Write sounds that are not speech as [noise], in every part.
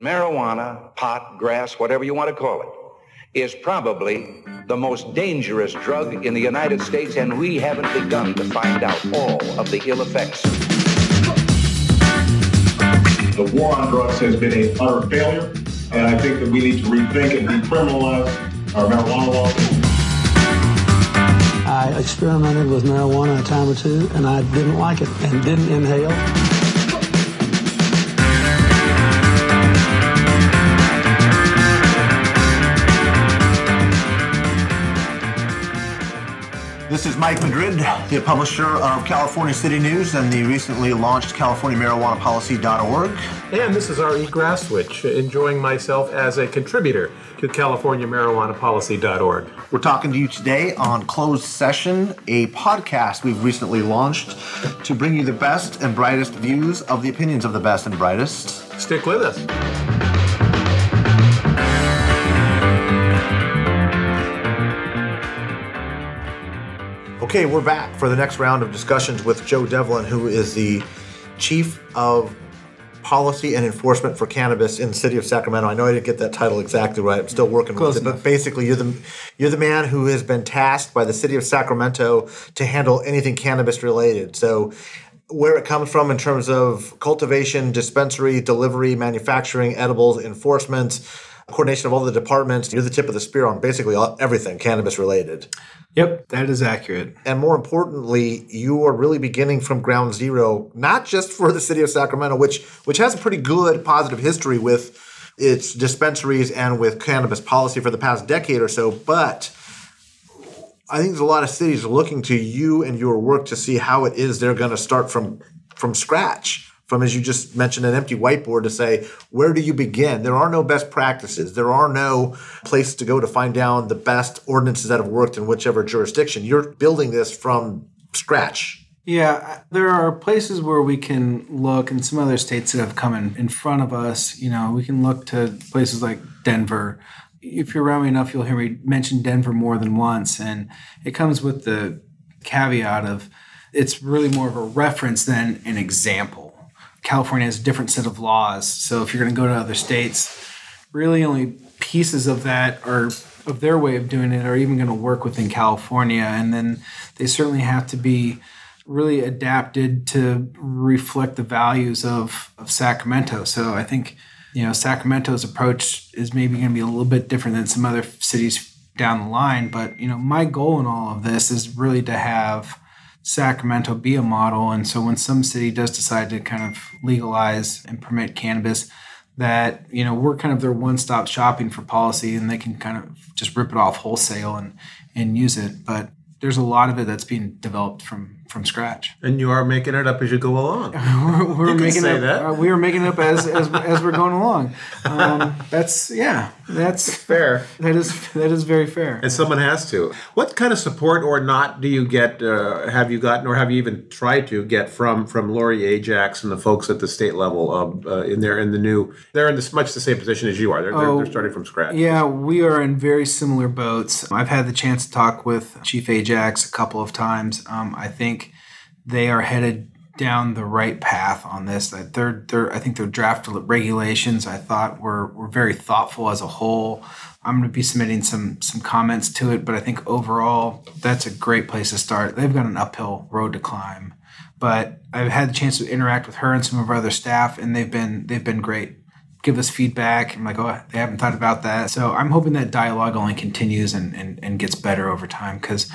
Marijuana, pot, grass, whatever you want to call it, is probably the most dangerous drug in the United States, and we haven't begun to find out all of the ill effects. The war on drugs has been a utter failure, and I think that we need to rethink and decriminalize our marijuana laws. I experimented with marijuana a time or two, and I didn't like it and didn't inhale. This is Mike Madrid, the publisher of California City News and the recently launched CaliforniaMarijuanaPolicy.org. And this is R.E. Graswich, enjoying myself as a contributor to CaliforniaMarijuanaPolicy.org. We're talking to you today on Closed Session, a podcast we've recently launched to bring you the best and brightest views of the opinions of the best and brightest. Stick with us. Okay, we're back for the next round of discussions with Joe Devlin, who is the Chief of Policy and Enforcement for Cannabis in the City of Sacramento. I know I didn't get that title exactly right. I'm still working Close with it, but basically, you're the you're the man who has been tasked by the City of Sacramento to handle anything cannabis related. So. Where it comes from in terms of cultivation, dispensary, delivery, manufacturing, edibles, enforcement, coordination of all the departments. You're the tip of the spear on basically all, everything cannabis related. Yep, that is accurate. And more importantly, you are really beginning from ground zero, not just for the city of Sacramento, which which has a pretty good positive history with its dispensaries and with cannabis policy for the past decade or so, but I think there's a lot of cities looking to you and your work to see how it is they're going to start from from scratch. From as you just mentioned, an empty whiteboard to say, where do you begin? There are no best practices. There are no places to go to find down the best ordinances that have worked in whichever jurisdiction. You're building this from scratch. Yeah, there are places where we can look, and some other states that have come in, in front of us. You know, we can look to places like Denver. If you're around me enough, you'll hear me mention Denver more than once. And it comes with the caveat of it's really more of a reference than an example. California has a different set of laws. So if you're going to go to other states, really only pieces of that are of their way of doing it are even going to work within California. And then they certainly have to be really adapted to reflect the values of, of Sacramento. So I think, you know, Sacramento's approach is maybe going to be a little bit different than some other cities down the line. But, you know, my goal in all of this is really to have Sacramento be a model. And so when some city does decide to kind of legalize and permit cannabis, that you know we're kind of their one-stop shopping for policy and they can kind of just rip it off wholesale and and use it but there's a lot of it that's being developed from from scratch And you are making it up as you go along. [laughs] we're, we're You can making say it that. uh, we are making it up as, as as we're going along [laughs] um, that's yeah that's Fair. that is that is very fair And someone has to. What kind of support or not do you get? Uh, have you gotten, or have you even tried to get from from Lori Ajax and the folks at the state level? Of, uh, in there, in the new, they're in this much the same position as you are. They're, they're, Oh, they're starting from scratch. Yeah, we are in very similar boats. I've had the chance to talk with Chief Ajax a couple of times. Um, I think they are headed down the right path on this. That They're, they're, I think their draft regulations I thought were, were very thoughtful as a whole. I'm going to be submitting some some comments to it, but I think overall that's a great place to start. They've got an uphill road to climb, but I've had the chance to interact with her and some of our other staff, and they've been they've been great give us feedback. I'm like, oh, they haven't thought about that. So I'm hoping that dialogue only continues and, and, and gets better over time because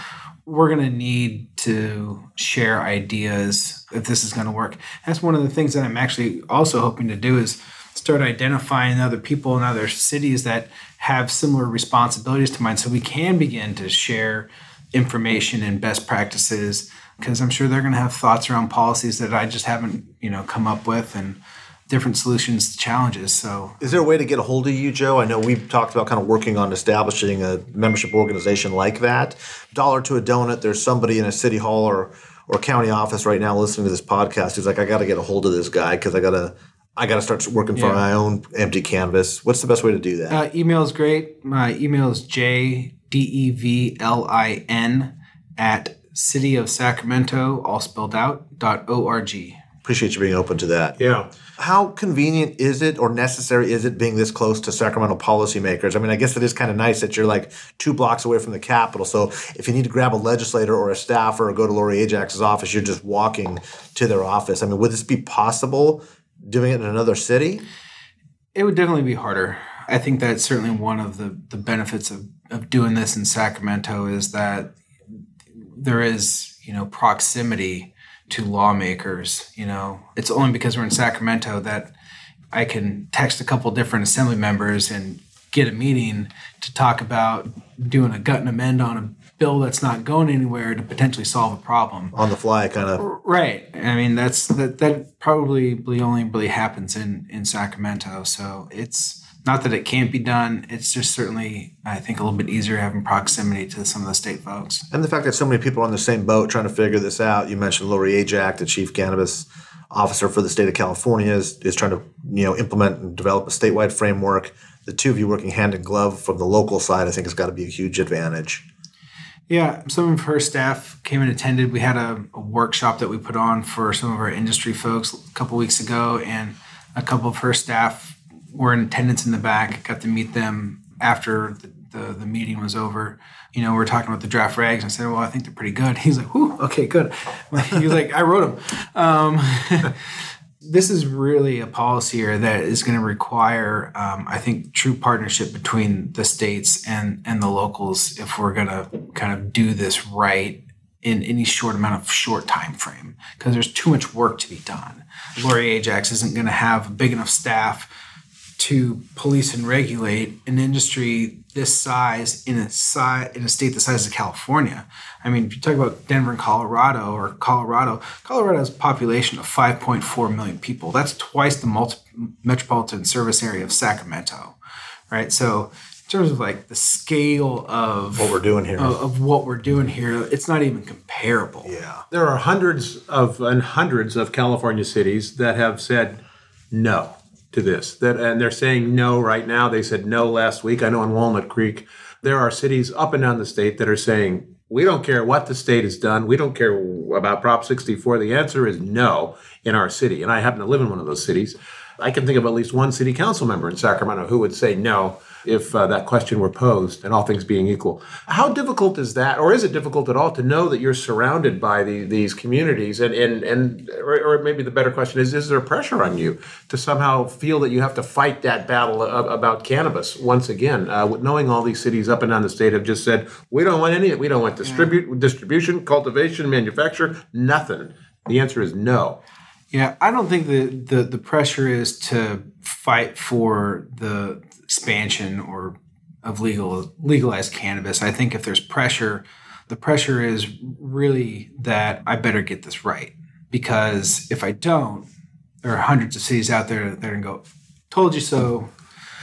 we're going to need to share ideas if this is going to work. That's one of the things that I'm actually also hoping to do is start identifying other people in other cities that have similar responsibilities to mine so we can begin to share information and best practices because I'm sure they're going to have thoughts around policies that I just haven't, you know, come up with and different solutions to challenges. So Is there a way to get a hold of you, Joe? I know we've talked about kind of working on establishing a membership organization like that. Dollar to a donut, there's somebody in a city hall or or county office right now listening to this podcast who's like, I got to get a hold of this guy because I got to I got to start working for Yeah. my own empty canvas. What's the best way to do that? uh, email is great. My email is j d e v l i n at city of Sacramento, all spelled out, dot org. Appreciate you being open to that. Yeah. How convenient is it or necessary is it being this close to Sacramento policymakers? I mean, I guess it is kind of nice that you're like two blocks away from the Capitol. So if you need to grab a legislator or a staffer or go to Lori Ajax's office, you're just walking to their office. I mean, would this be possible doing it in another city? It would definitely be harder. I think that's certainly one of the, the benefits of, of doing this in Sacramento is that there is, you know, proximity to lawmakers. You know, it's only because we're in Sacramento that I can text a couple different assembly members and get a meeting to talk about doing a gut and amend on a bill that's not going anywhere to potentially solve a problem. On the fly, kind of. Right. I mean, that's that that probably only really happens in in Sacramento. So it's not that it can't be done. It's just certainly, I think, a little bit easier having proximity to some of the state folks. And the fact that so many people are on the same boat trying to figure this out. You mentioned Lori Ajax, the chief cannabis officer for the state of California, is, is trying to you know implement and develop a statewide framework. The two of you working hand in glove from the local side, I think, has got to be a huge advantage. Yeah, some of her staff came and attended. We had a, a workshop that we put on for some of our industry folks a couple weeks ago, and a couple of her staff were in attendance in the back. Got to meet them after the, the, the meeting was over. You know, we are talking about the draft regs. I said, "Well, I think they're pretty good." [laughs] He's like, "Whew, okay, good." [laughs] He was like, "I wrote them." Um, [laughs] this is really a policy here that is going to require, um, I think, true partnership between the states and and the locals if we're going to kind of do this right in any short amount of short time frame because there's too much work to be done. Lori Ajax isn't going to have a big enough staff to police and regulate an industry this size in a si- in a state the size of California. I mean, if you talk about Denver and Colorado or Colorado, Colorado has a population of 5.4 million people. That's twice the multi- metropolitan service area of Sacramento, right? So in terms of like the scale of what we're doing here of, of, what we're doing here it's not even comparable yeah there are hundreds of and hundreds of california cities that have said no to this. That and they're saying no right now. They said no last week. I know in Walnut Creek, there are cities up and down the state that are saying we don't care what the state has done. We don't care about Prop 64. The answer is no in our city. And I happen to live in one of those cities. I can think of at least one city council member in Sacramento who would say no if uh, that question were posed and all things being equal. How difficult is that, or is it difficult at all to know that you're surrounded by the, these communities? And, and, and or, or, maybe the better question is, is there pressure on you to somehow feel that you have to fight that battle about cannabis once again, uh, knowing all these cities up and down the state have just said, we don't want any, we don't want distribute, distribution, cultivation, manufacture, nothing. The answer is no. Yeah, I don't think the, the, the pressure is to fight for the expansion or of legal legalized cannabis. I think if there's pressure, the pressure is really that I better get this right because if I don't, there are hundreds of cities out there that are going to go, "Told you so."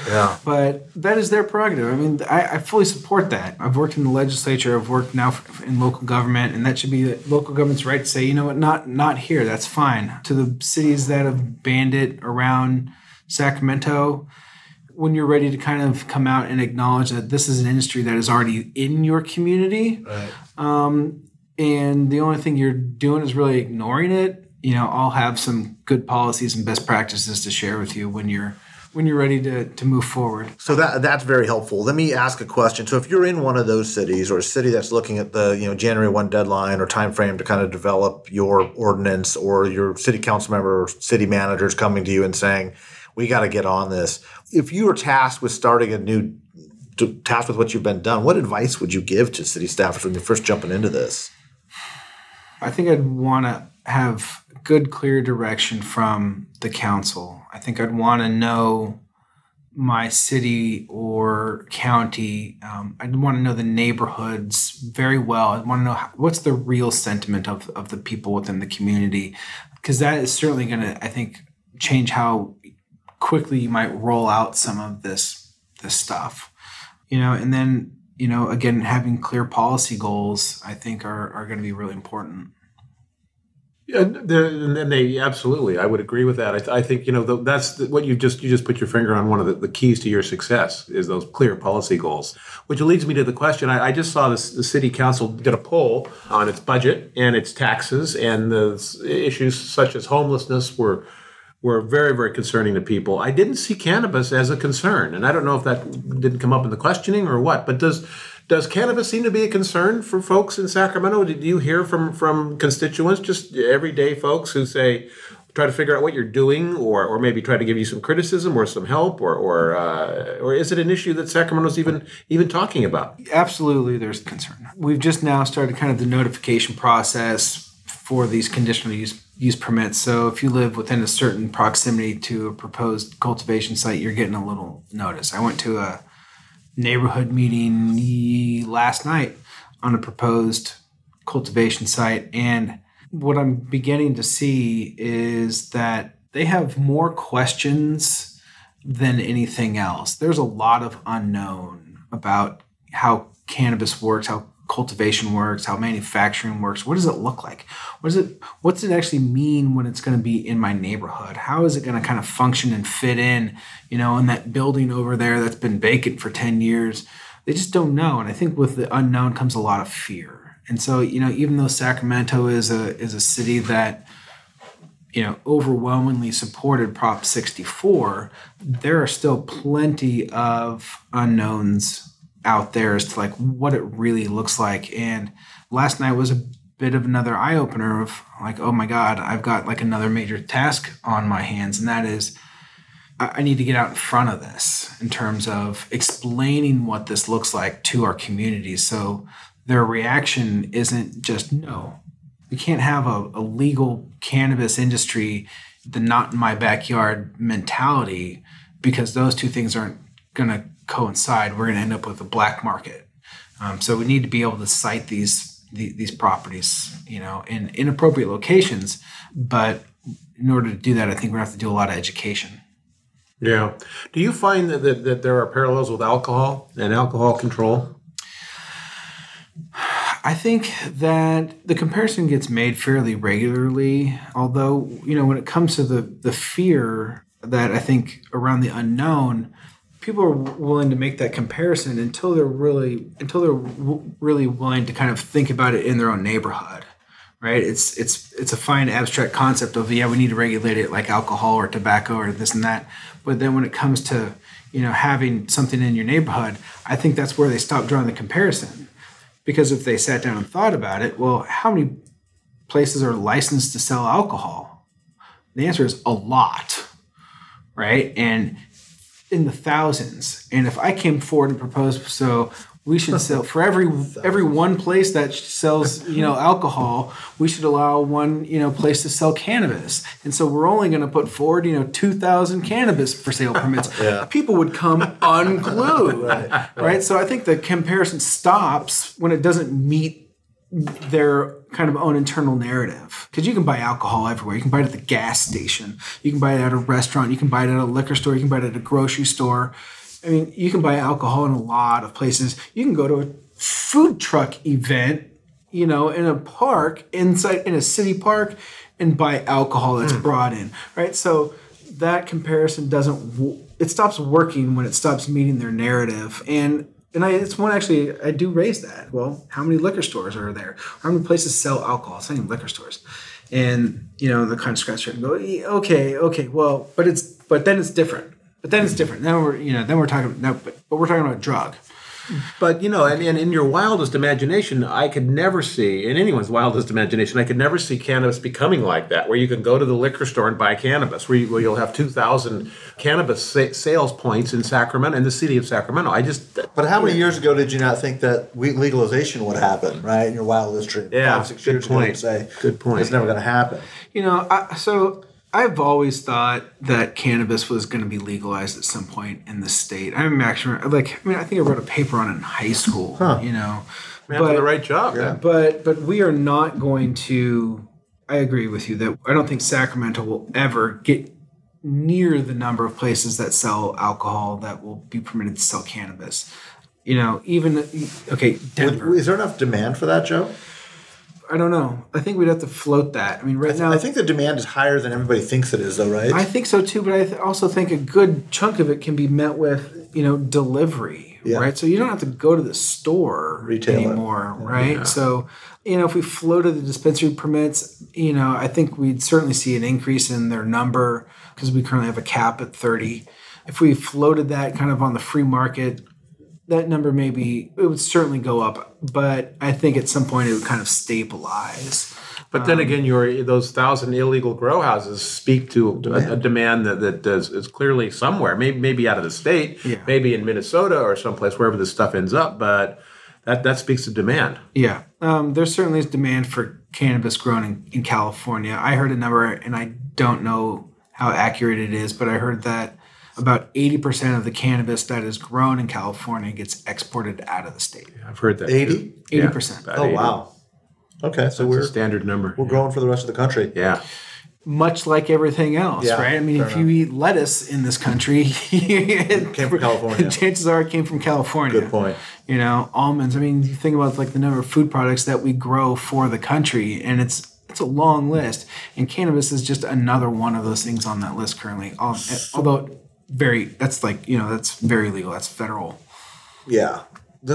Yeah. But that is their prerogative. I mean, I, I, fully support that. I've worked in the legislature. I've worked now in local government, and that should be the local government's right to say, you know what, not not here. That's fine. To the cities that have banned it around Sacramento, when you're ready to kind of come out and acknowledge that this is an industry that is already in your community, right. um, and the only thing you're doing is really ignoring it, you know, I'll have some good policies and best practices to share with you when you're when you're ready to, to move forward. So that that's very helpful. Let me ask a question. So if you're in one of those cities or a city that's looking at the you know January one deadline or time frame to kind of develop your ordinance or your city council member or city managers coming to you and saying, we got to get on this. If you were tasked with starting a new tasked with what you've been done, what advice would you give to city staffers when you're first jumping into this? I think I'd want to have good, clear direction from the council. I think I'd want to know my city or county. Um, I'd want to know the neighborhoods very well. I'd want to know how, what's the real sentiment of, of the people within the community, because that is certainly going to, I think, change how quickly you might roll out some of this this stuff you know and then you know again having clear policy goals i think are, are going to be really important yeah, and they absolutely. I would agree with that. I, th- I think you know the, that's the, what you just you just put your finger on one of the, the, keys to your success is those clear policy goals. Which leads me to the question. I, I just saw this, the city council did a poll on its budget and its taxes, and the issues such as homelessness were were very, very concerning to people. I didn't see cannabis as a concern, and I don't know if that didn't come up in the questioning or what. But does does cannabis seem to be a concern for folks in Sacramento? Did you hear from from constituents, just everyday folks who say, try to figure out what you're doing, or or maybe try to give you some criticism or some help, or or uh, or is it an issue that Sacramento's even even talking about? Absolutely, there's concern. We've just now started kind of the notification process for these conditional use use permits. So if you live within a certain proximity to a proposed cultivation site, you're getting a little notice. I went to a neighborhood meeting last night on a proposed cultivation site and what I'm beginning to see is that they have more questions than anything else. There's a lot of unknown about how cannabis works, how cultivation works, how manufacturing works. What does it look like? What does it what's it actually mean when it's going to be in my neighborhood? How is it going to kind of function and fit in, you know, in that building over there that's been vacant for 10 years? They just don't know. And I think with the unknown comes a lot of fear. And so, you know, even though Sacramento is a is a city that you know overwhelmingly supported Prop 64, there are still plenty of unknowns out there as to like what it really looks like. And last night was a bit of another eye opener of like, oh my God, I've got like another major task on my hands, and that is I need to get out in front of this in terms of explaining what this looks like to our community. So their reaction isn't just no. We can't have a, a legal cannabis industry, the not in my backyard mentality, because those two things aren't going to coincide, we're going to end up with a black market. Um, so we need to be able to site these these properties, you know, in inappropriate locations. But in order to do that, I think we have to do a lot of education. Yeah. Do you find that, that, that there are parallels with alcohol and alcohol control? I think that the comparison gets made fairly regularly, although, you know, when it comes to the, the fear that I think around the unknown, people are willing to make that comparison until they're really until they're w- really willing to kind of think about it in their own neighborhood right? It's it's it's a fine abstract concept of yeah we need to regulate it like alcohol or tobacco or this and that. But then when it comes to you know having something in your neighborhood i think that's where they stop drawing the comparison. Because if they sat down and thought about it well how many places are licensed to sell alcohol? The answer is a lot right? And in the thousands. And if I came forward and proposed, so we should [laughs] sell for every every one place that sells you know alcohol, we should allow one you know place to sell cannabis. And so we're only going to put forward you know two thousand cannabis for sale permits. [laughs] yeah. People would come unglued, [laughs] right, right. right? So I think the comparison stops when it doesn't meet their kind of own internal narrative. Because you can buy alcohol everywhere. You can buy it at the gas station. You can buy it at a restaurant. You can buy it at a liquor store. You can buy it at a grocery store. I mean, you can buy alcohol in a lot of places. You can go to a food truck event, you know, in a park inside in a city park and buy alcohol that's mm. brought in, right? So that comparison doesn't it stops working when it stops meeting their narrative and and I, it's one actually I do raise that. Well, how many liquor stores are there? How many places sell alcohol? It's not even liquor stores. And you know, the kind of scratch and go, okay, okay, well, but it's but then it's different. But then it's different. Then we're you know then we're talking now, but, but we're talking about drug. But you know, and, and in your wildest imagination, I could never see in anyone's wildest imagination, I could never see cannabis becoming like that, where you can go to the liquor store and buy cannabis, where, you, will have two thousand cannabis sa- sales points in Sacramento, in the city of Sacramento. I just. But how many years ago did you not think that legalization would happen? Right in your wildest dream, yeah, Five, six good years point. Ago, say good point. It's never going to happen. You know, I, so I've always thought that cannabis was going to be legalized at some point in the state. I'm actually like, I mean, I think I wrote a paper on it in high school. Huh. You know, Man, but, the right job. Yeah. But but we are not going to. I agree with you that I don't think Sacramento will ever get near the number of places that sell alcohol that will be permitted to sell cannabis. You know, even okay, Denver. Is there enough demand for that, Joe? I don't know. I think we'd have to float that. I mean, right I th- now, I think the demand is higher than everybody thinks it is, though, right? I think so too, but I th- also think a good chunk of it can be met with, you know, delivery, yeah. right? So you don't have to go to the store Retail anymore, it. right? Yeah. So, you know, if we floated the dispensary permits, you know, I think we'd certainly see an increase in their number because we currently have a cap at 30. If we floated that kind of on the free market, that number maybe it would certainly go up, but I think at some point it would kind of stabilize. But then again, your those thousand illegal grow houses speak to a, a demand that, that is, is clearly somewhere, maybe maybe out of the state, Yeah. maybe in Minnesota or someplace wherever this stuff ends up. But that that speaks to demand. Yeah, um, there certainly is demand for cannabis grown in, in California. I heard a number, and I don't know how accurate it is, but I heard that about 80% of the cannabis that is grown in California gets exported out of the state. I've heard that. 80? too. Yeah, 80%. about Oh 80. wow. Okay, so That's we're standard number. we're growing for the rest of the country. Yeah. Much like everything else, Yeah, right? I mean, fair if you eat lettuce in this country, it [laughs] Came from California. [laughs] Chances are it came from California. Good point. You know, almonds. I mean, you think about like the number of food products that we grow for the country, and it's it's a long list. And cannabis is just another one of those things on that list currently. Al- Although very, that's like you know, that's very legal. That's federal. Yeah.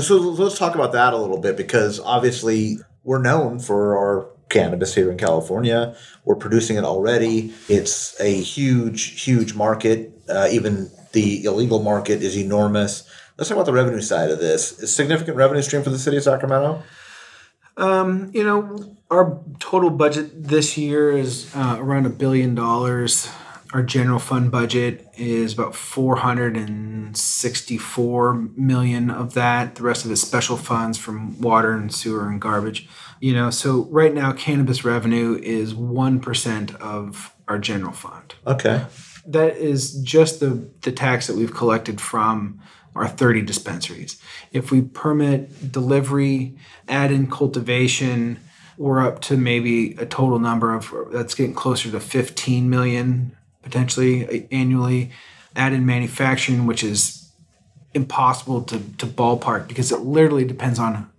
So let's talk about that a little bit because obviously we're known for our cannabis here in California. We're producing it already. It's a huge, huge market. Uh, even the illegal market is enormous. Let's talk about the revenue side of this. A significant revenue stream for the city of Sacramento. Um, You know, our total budget this year is uh, around a billion dollars. Our general fund budget is about 464 million of that. The rest of it is special funds from water and sewer and garbage. You know, so right now cannabis revenue is 1% of our general fund Okay. that is just the the tax that we've collected from our 30 dispensaries. If we permit delivery, add in cultivation, we're up to maybe a total number of that's getting closer to 15 million potentially uh, annually. Add in manufacturing, which is impossible to, to ballpark because it literally depends on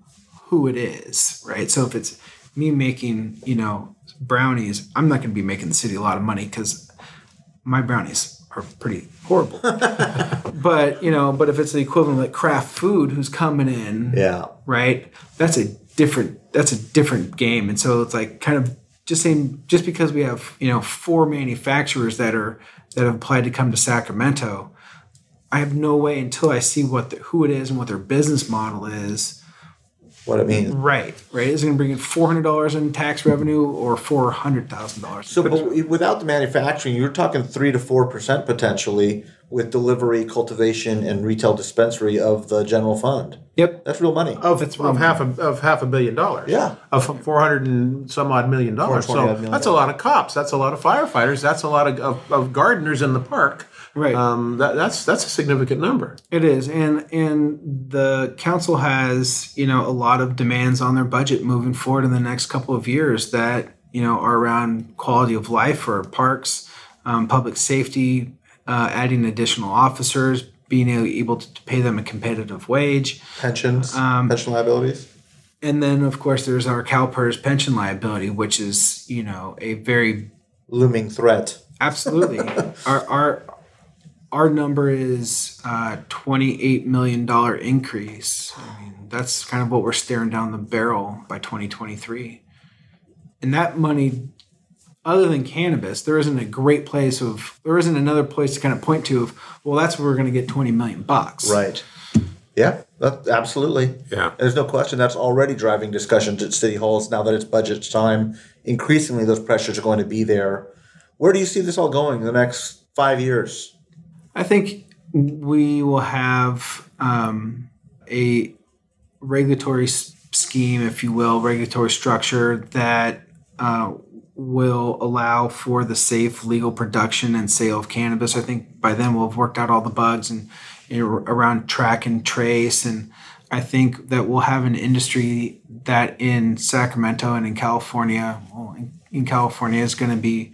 who it is, right? So if it's me making, you know, brownies, I'm not going to be making the city a lot of money because my brownies are pretty horrible. [laughs] but you know, but if it's the equivalent like Kraft Food who's coming in, Yeah. right? That's a different that's a different game. And so it's like kind of just saying just because we have, you know, four manufacturers that are that have applied to come to Sacramento, I have no way until I see what the, who it is and what their business model is. What it means. Right, right. Is it going to bring in four hundred dollars in tax revenue or four hundred thousand dollars? So, but without the manufacturing, you're talking three to four percent potentially with delivery, cultivation, and retail dispensary of the general fund. Yep. That's real money. Of, it's of half a of half a billion dollars. Yeah. Of four hundred and some odd million dollars. So million that's a lot of cops. That's a lot of firefighters. That's a lot of, of, of gardeners in the park. Right. Um, that, that's that's a significant number. It is, and and the council has you know a lot of demands on their budget moving forward in the next couple of years that you know are around quality of life for parks, um, public safety, uh, adding additional officers, being able to pay them a competitive wage, Pensions, Um, pension liabilities. and then of course there's our CalPERS pension liability, which is you know a very Looming threat. Absolutely. [laughs] our our our number is uh, twenty eight million dollar increase. I mean, that's kind of what we're staring down the barrel by twenty twenty three, and that money. Other than cannabis, there isn't a great place of there isn't another place to kind of point to of well that's where we're going to get twenty million bucks. Right. Yeah, that, absolutely. Yeah. There's no question that's already driving discussions at city halls now that it's budget time. Increasingly, those pressures are going to be there. Where do you see this all going in the next five years? I think we will have um, a regulatory scheme, if you will, regulatory structure that uh, will allow for the safe legal production and sale of cannabis. I think by then we'll have worked out all the bugs and you know, around track and trace and I think that we'll have an industry that in Sacramento and in California, well, in, in California is going to be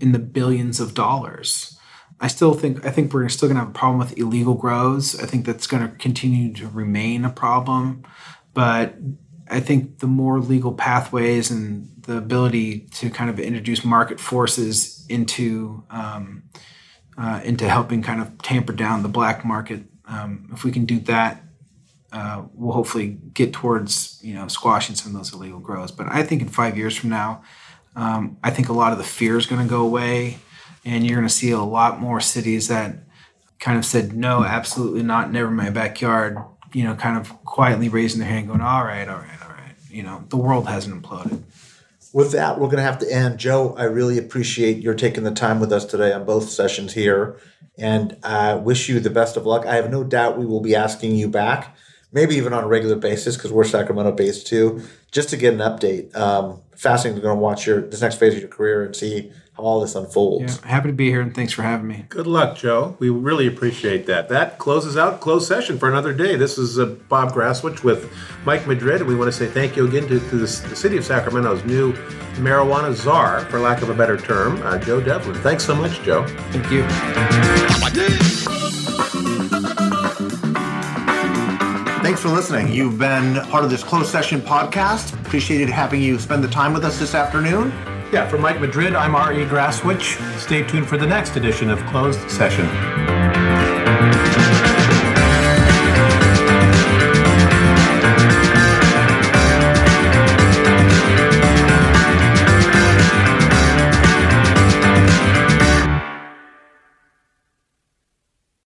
in the billions of dollars. I still think I think we're still going to have a problem with illegal grows. I think that's going to continue to remain a problem, but I think the more legal pathways and the ability to kind of introduce market forces into um, uh, into helping kind of tamper down the black market, um, if we can do that, uh, we'll hopefully get towards you know squashing some of those illegal grows. But I think in five years from now, um, I think a lot of the fear is going to go away. and you're going to see a lot more cities that kind of said no, absolutely not, never my backyard. You know, kind of quietly raising their hand, going, "All right, all right, all right." You know, the world hasn't imploded. With that, we're going to have to end. Joe, I really appreciate your taking the time with us today on both sessions here, and I wish you the best of luck. I have no doubt we will be asking you back, maybe even on a regular basis, because we're Sacramento based too, just to get an update. Um, fascinating to go and watch your this next phase of your career and see all this unfolds. Yeah, happy to be here, and thanks for having me. Good luck, Joe. We really appreciate that. That closes out closed session for another day. This is uh, Bob Graswich with Mike Madrid, and we want to say thank you again to, to the, the city of Sacramento's new marijuana czar, for lack of a better term, uh, Joe Devlin. Thanks so much, Joe. Thank you. Thanks for listening. You've been part of this closed session podcast. Appreciated having you spend the time with us this afternoon. Yeah, for Mike Madrid, I'm R.E. Graswich. Stay tuned for the next edition of Closed Session.